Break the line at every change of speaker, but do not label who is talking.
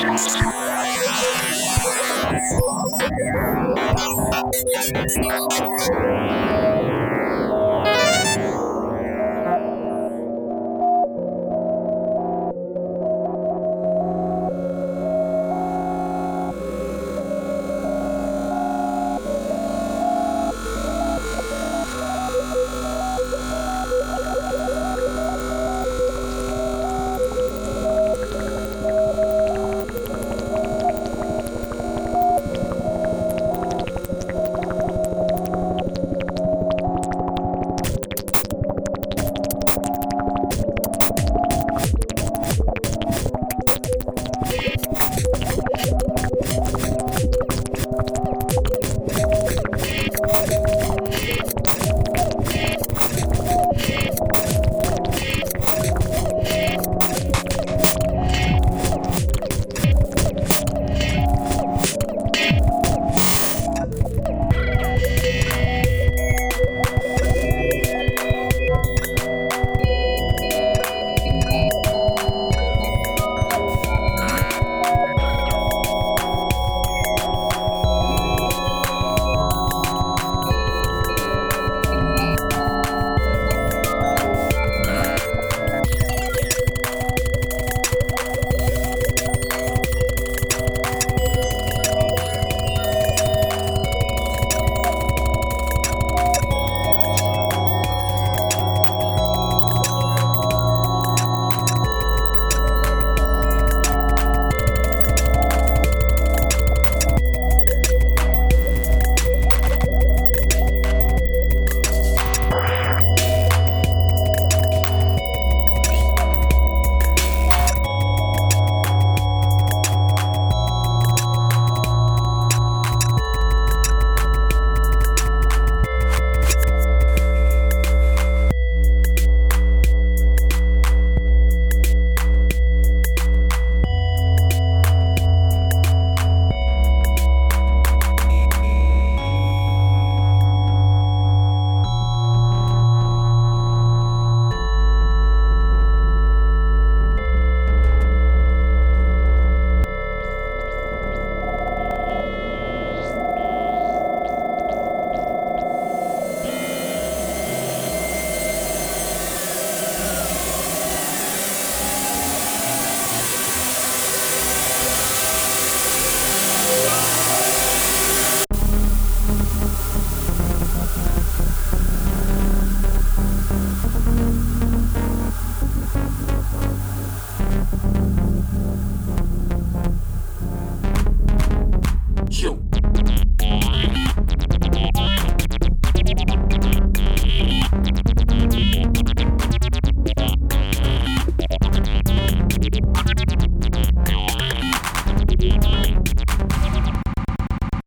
do that.